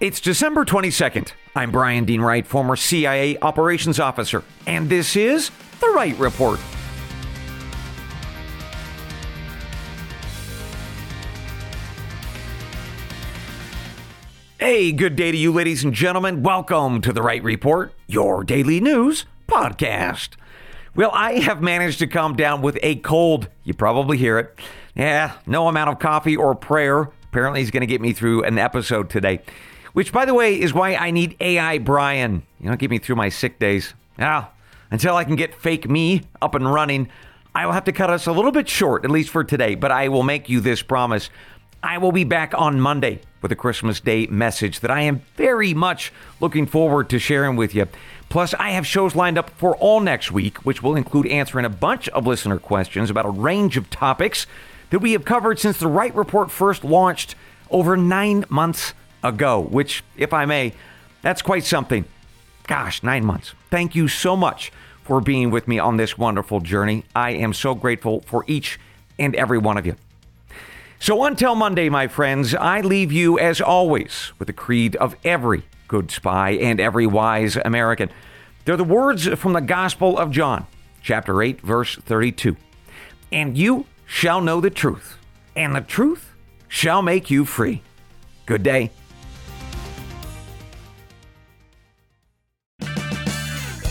It's December 22nd. I'm Brian Dean Wright, former CIA operations officer, and this is The Wright Report. Hey, good day to you, ladies and gentlemen. Welcome to The Wright Report, your daily news podcast. Well, I have managed to calm down with a cold. You probably hear it. Yeah, no amount of coffee or prayer apparently is going to get me through an episode today. Which, by the way, is why I need AI Brian. You know, get me through my sick days. Now, until I can get fake me up and running, I will have to cut us a little bit short, at least for today, but I will make you this promise. I will be back on Monday with a Christmas Day message that I am very much looking forward to sharing with you. Plus, I have shows lined up for all next week, which will include answering a bunch of listener questions about a range of topics that we have covered since the Wright Report first launched over nine months ago, which, if I may, that's quite something. Gosh, nine months. Thank you so much for being with me on this wonderful journey. I am so grateful for each and every one of you. So until Monday, my friends, I leave you as always with the creed of every good spy and every wise American. They're the words from the Gospel of John, chapter 8, verse 32. And you shall know the truth, and the truth shall make you free. Good day.